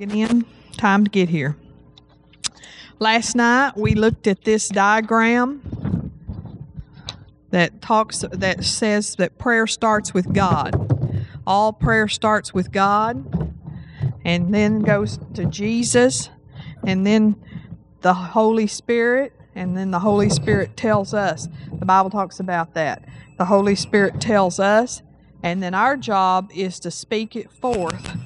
in. Time to get here. Last night we looked at this diagram that talks that says that prayer starts with God. All prayer starts with God and then goes to Jesus and then the Holy Spirit and then the Holy Spirit tells us. The Bible talks about that. The Holy Spirit tells us and then our job is to speak it forth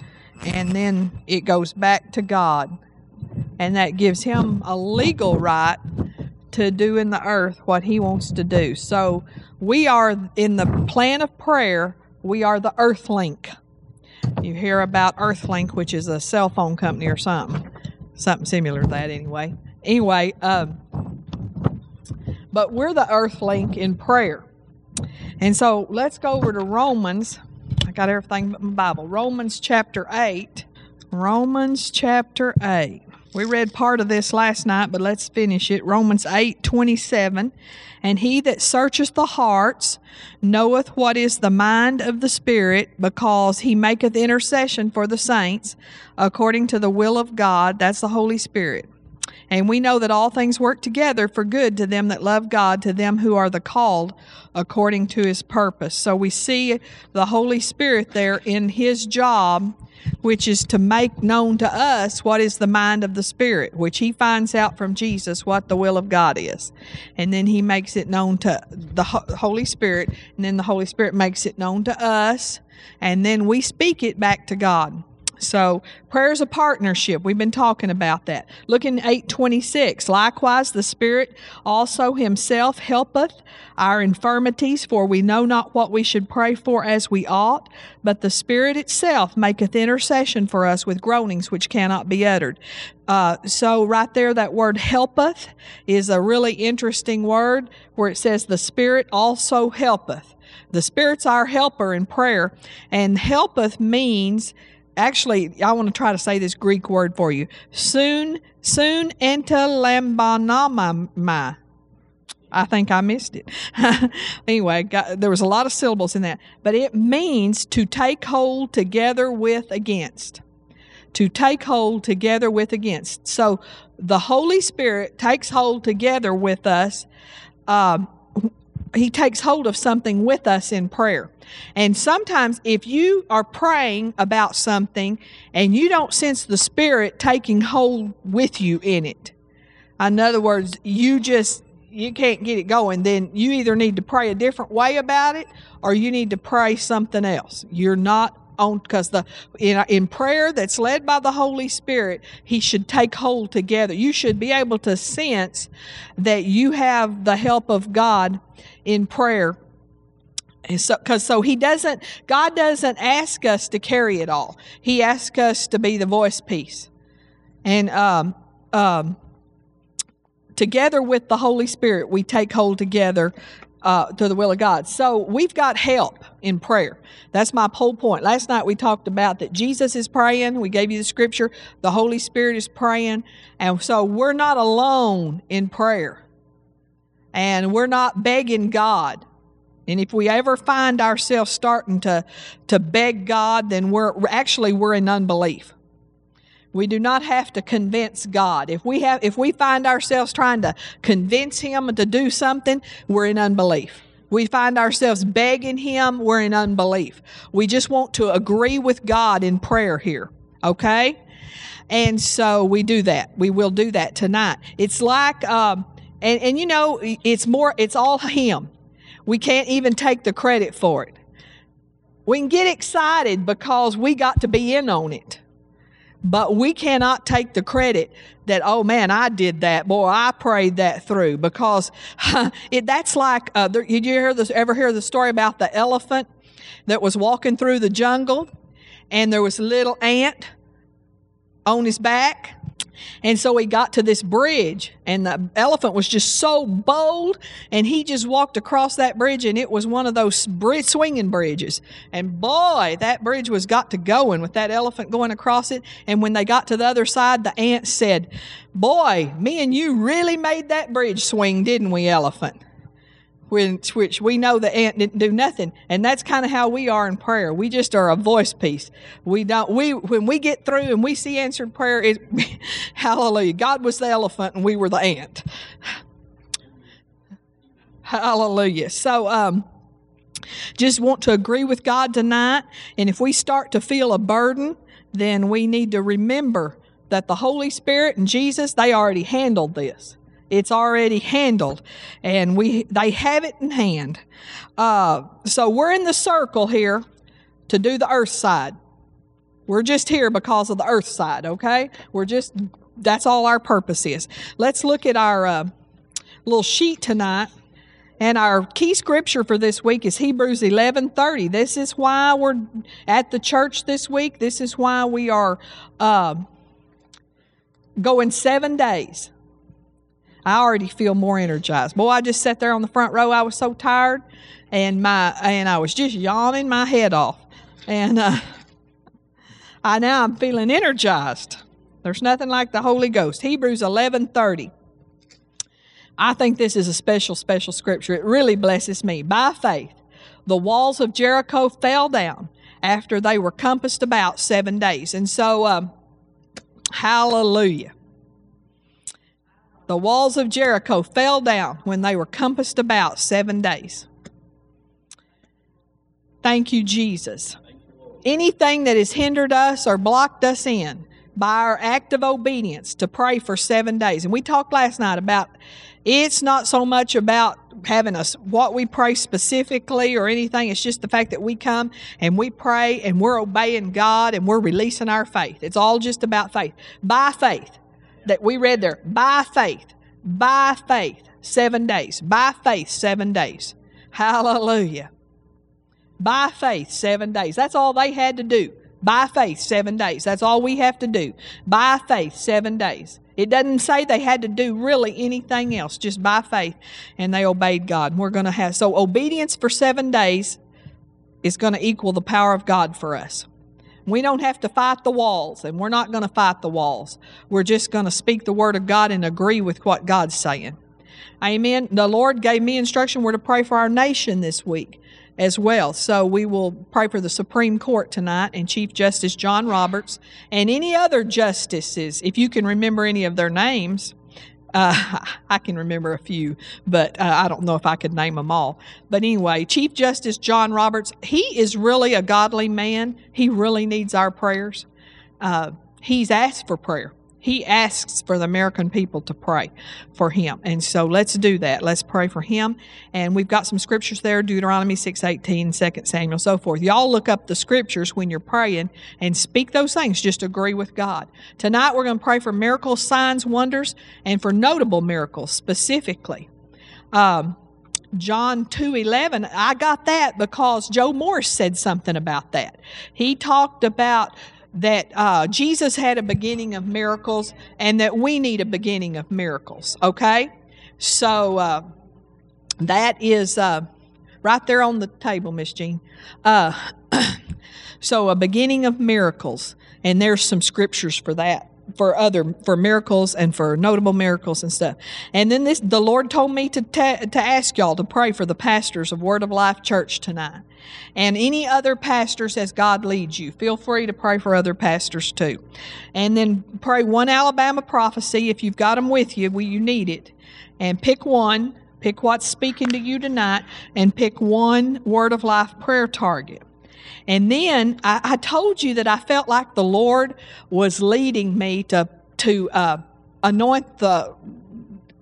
and then it goes back to God. And that gives him a legal right to do in the earth what he wants to do. So we are in the plan of prayer, we are the Earthlink. You hear about Earthlink, which is a cell phone company or something, something similar to that anyway. Anyway, um, but we're the Earthlink in prayer. And so let's go over to Romans got everything but my Bible. Romans chapter 8. Romans chapter 8. We read part of this last night, but let's finish it. Romans 8 27. And he that searcheth the hearts knoweth what is the mind of the Spirit, because he maketh intercession for the saints according to the will of God. That's the Holy Spirit. And we know that all things work together for good to them that love God, to them who are the called according to his purpose. So we see the Holy Spirit there in his job, which is to make known to us what is the mind of the Spirit, which he finds out from Jesus what the will of God is. And then he makes it known to the Holy Spirit, and then the Holy Spirit makes it known to us, and then we speak it back to God. So prayer is a partnership. We've been talking about that. Look in 826. Likewise, the Spirit also himself helpeth our infirmities, for we know not what we should pray for as we ought, but the Spirit itself maketh intercession for us with groanings which cannot be uttered. Uh, so right there, that word helpeth is a really interesting word where it says the Spirit also helpeth. The Spirit's our helper in prayer, and helpeth means actually, I want to try to say this Greek word for you. Soon, soon lambanama. I think I missed it. anyway, got, there was a lot of syllables in that, but it means to take hold together with against. To take hold together with against. So the Holy Spirit takes hold together with us. Um, he takes hold of something with us in prayer. And sometimes if you are praying about something and you don't sense the Spirit taking hold with you in it, in other words, you just you can't get it going, then you either need to pray a different way about it or you need to pray something else. You're not on because the in, in prayer that's led by the Holy Spirit, He should take hold together. You should be able to sense that you have the help of God in prayer. So, because so he doesn't, God doesn't ask us to carry it all. He asks us to be the voice piece, and um, um, together with the Holy Spirit, we take hold together uh, to the will of God. So we've got help in prayer. That's my whole point. Last night we talked about that Jesus is praying. We gave you the scripture. The Holy Spirit is praying. And so we're not alone in prayer. And we're not begging God. And if we ever find ourselves starting to, to beg God, then we're actually we're in unbelief. We do not have to convince God. If we have, if we find ourselves trying to convince Him to do something, we're in unbelief. We find ourselves begging Him, we're in unbelief. We just want to agree with God in prayer here. Okay? And so we do that. We will do that tonight. It's like, um, and, and you know, it's more, it's all Him. We can't even take the credit for it. We can get excited because we got to be in on it. But we cannot take the credit that, oh man, I did that. Boy, I prayed that through because it, that's like, uh, there, did you hear this, ever hear the story about the elephant that was walking through the jungle and there was a little ant on his back and so he got to this bridge, and the elephant was just so bold, and he just walked across that bridge, and it was one of those bridge, swinging bridges. And boy, that bridge was got to going with that elephant going across it. And when they got to the other side, the ant said, Boy, me and you really made that bridge swing, didn't we, elephant? Which, which we know the ant didn't do nothing. And that's kind of how we are in prayer. We just are a voice piece. We don't, we, when we get through and we see answered prayer, it, hallelujah. God was the elephant and we were the ant. Hallelujah. So, um, just want to agree with God tonight. And if we start to feel a burden, then we need to remember that the Holy Spirit and Jesus, they already handled this. It's already handled, and we they have it in hand. Uh, so we're in the circle here to do the earth side. We're just here because of the earth side, okay? We're just that's all our purpose is. Let's look at our uh, little sheet tonight. And our key scripture for this week is Hebrews 11:30. This is why we're at the church this week. This is why we are uh, going seven days. I already feel more energized. Boy, I just sat there on the front row. I was so tired, and my and I was just yawning my head off. And uh, I now I'm feeling energized. There's nothing like the Holy Ghost. Hebrews 11:30. I think this is a special, special scripture. It really blesses me. By faith, the walls of Jericho fell down after they were compassed about seven days. And so, um, hallelujah. The walls of Jericho fell down when they were compassed about seven days. Thank you, Jesus. Anything that has hindered us or blocked us in by our act of obedience to pray for seven days. And we talked last night about it's not so much about having us what we pray specifically or anything. It's just the fact that we come and we pray and we're obeying God and we're releasing our faith. It's all just about faith. By faith that we read there by faith, by faith, seven days, by faith, seven days. Hallelujah. By faith, seven days. That's all they had to do. By faith, seven days. That's all we have to do. By faith, seven days. It doesn't say they had to do really anything else, just by faith, and they obeyed God. We're going to have so obedience for seven days is going to equal the power of God for us. We don't have to fight the walls, and we're not going to fight the walls. We're just going to speak the word of God and agree with what God's saying. Amen. The Lord gave me instruction. We're to pray for our nation this week as well. So we will pray for the Supreme Court tonight and Chief Justice John Roberts and any other justices, if you can remember any of their names. Uh, I can remember a few, but uh, I don't know if I could name them all. But anyway, Chief Justice John Roberts, he is really a godly man. He really needs our prayers. Uh, he's asked for prayer. He asks for the American people to pray for him. And so let's do that. Let's pray for him. And we've got some scriptures there, Deuteronomy 6.18, 2 Samuel, so forth. Y'all look up the scriptures when you're praying and speak those things. Just agree with God. Tonight we're going to pray for miracles, signs, wonders, and for notable miracles specifically. Um, John 2:11 I got that because Joe Morris said something about that. He talked about that uh, Jesus had a beginning of miracles and that we need a beginning of miracles, okay? So uh, that is uh, right there on the table, Miss Jean. Uh, so a beginning of miracles, and there's some scriptures for that for other for miracles and for notable miracles and stuff. And then this the Lord told me to ta- to ask y'all to pray for the pastors of Word of Life Church tonight. And any other pastors as God leads you. Feel free to pray for other pastors too. And then pray one Alabama prophecy if you've got them with you, well, you need it. And pick one, pick what's speaking to you tonight, and pick one Word of Life prayer target. And then I, I told you that I felt like the Lord was leading me to to uh, anoint the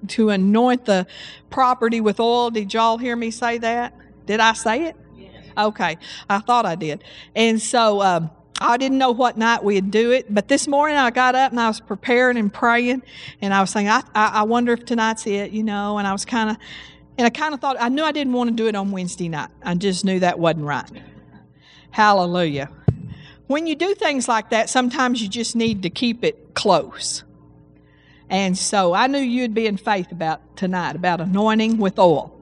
to anoint the property with oil. Did y'all hear me say that? Did I say it? Yes. Okay, I thought I did. And so um, I didn't know what night we'd do it, but this morning I got up and I was preparing and praying, and I was saying, I, I, I wonder if tonight's it, you know. And I was kind of, and I kind of thought I knew I didn't want to do it on Wednesday night. I just knew that wasn't right. Hallelujah. When you do things like that, sometimes you just need to keep it close. And so I knew you'd be in faith about tonight, about anointing with oil.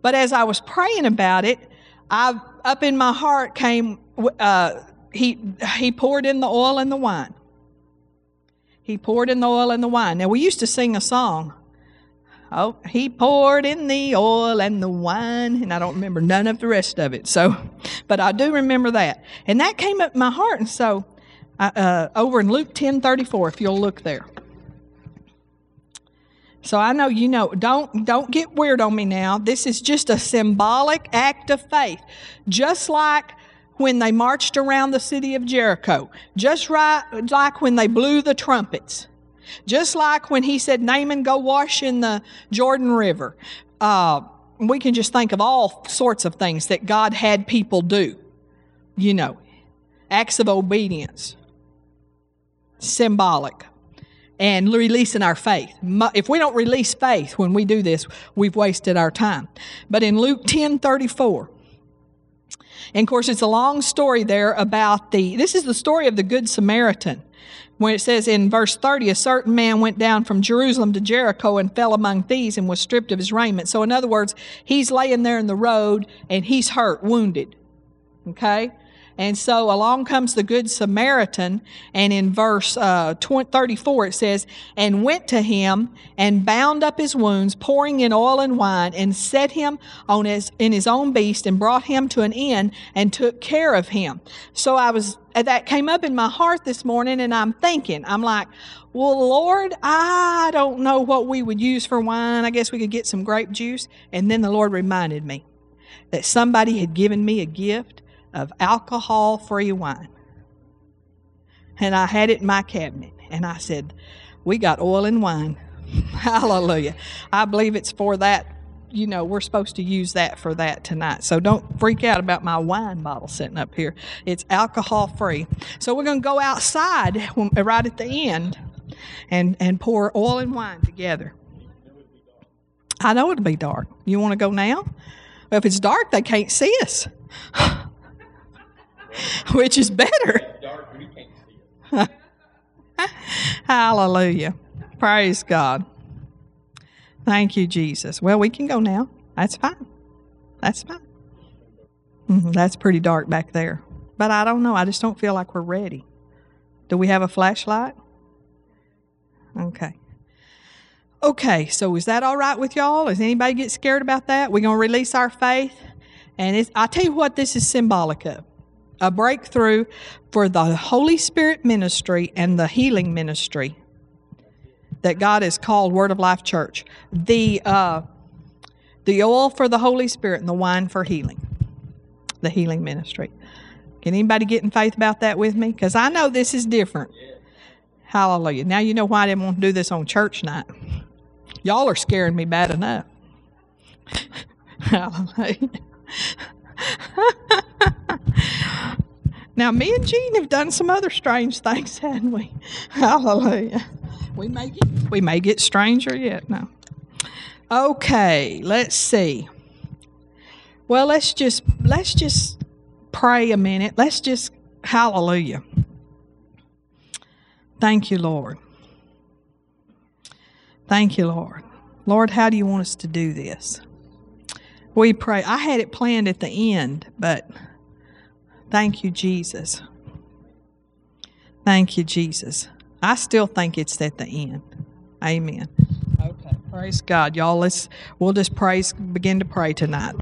But as I was praying about it, I up in my heart came uh, he he poured in the oil and the wine. He poured in the oil and the wine. Now we used to sing a song. Oh, he poured in the oil and the wine, and I don't remember none of the rest of it. So, but I do remember that, and that came up in my heart. And so, uh, over in Luke ten thirty four, if you'll look there. So I know you know. Don't don't get weird on me now. This is just a symbolic act of faith, just like when they marched around the city of Jericho, just right like when they blew the trumpets. Just like when he said, Naaman, go wash in the Jordan River. Uh, we can just think of all sorts of things that God had people do. You know, acts of obedience, symbolic, and releasing our faith. If we don't release faith when we do this, we've wasted our time. But in Luke 10 34, and of course, it's a long story there about the, this is the story of the Good Samaritan when it says in verse 30, a certain man went down from Jerusalem to Jericho and fell among thieves and was stripped of his raiment. So, in other words, he's laying there in the road and he's hurt, wounded. Okay? And so along comes the Good Samaritan, and in verse uh, 34 it says, And went to him and bound up his wounds, pouring in oil and wine, and set him on his, in his own beast, and brought him to an inn, and took care of him. So I was, that came up in my heart this morning, and I'm thinking, I'm like, well, Lord, I don't know what we would use for wine. I guess we could get some grape juice. And then the Lord reminded me that somebody had given me a gift of alcohol free wine. And I had it in my cabinet. And I said, We got oil and wine. Hallelujah. I believe it's for that. You know, we're supposed to use that for that tonight. So don't freak out about my wine bottle sitting up here. It's alcohol free. So we're going to go outside right at the end and, and pour oil and wine together. I know it'll be dark. You want to go now? Well, if it's dark, they can't see us. which is better. Hallelujah. Praise God. Thank you, Jesus. Well, we can go now. That's fine. That's fine. Mm-hmm. That's pretty dark back there. But I don't know. I just don't feel like we're ready. Do we have a flashlight? Okay. Okay, so is that all right with y'all? Does anybody get scared about that? We're going to release our faith. And I tell you what, this is symbolic of a breakthrough for the Holy Spirit ministry and the healing ministry that God has called Word of Life Church. The uh, the oil for the Holy Spirit and the wine for healing, the healing ministry. Can anybody get in faith about that with me? Because I know this is different. Hallelujah. Now you know why I didn't want to do this on church night. Y'all are scaring me bad enough. Hallelujah. now, me and Jean have done some other strange things, hadn't we? Hallelujah. We may get, we may get stranger yet. No. Okay, let's see. Well, let's just let's just pray a minute. Let's just hallelujah. Thank you, Lord. Thank you, Lord. Lord, how do you want us to do this? We pray. I had it planned at the end, but thank you, Jesus. Thank you, Jesus. I still think it's at the end. Amen. Okay. Praise God. Y'all let's we'll just praise begin to pray tonight.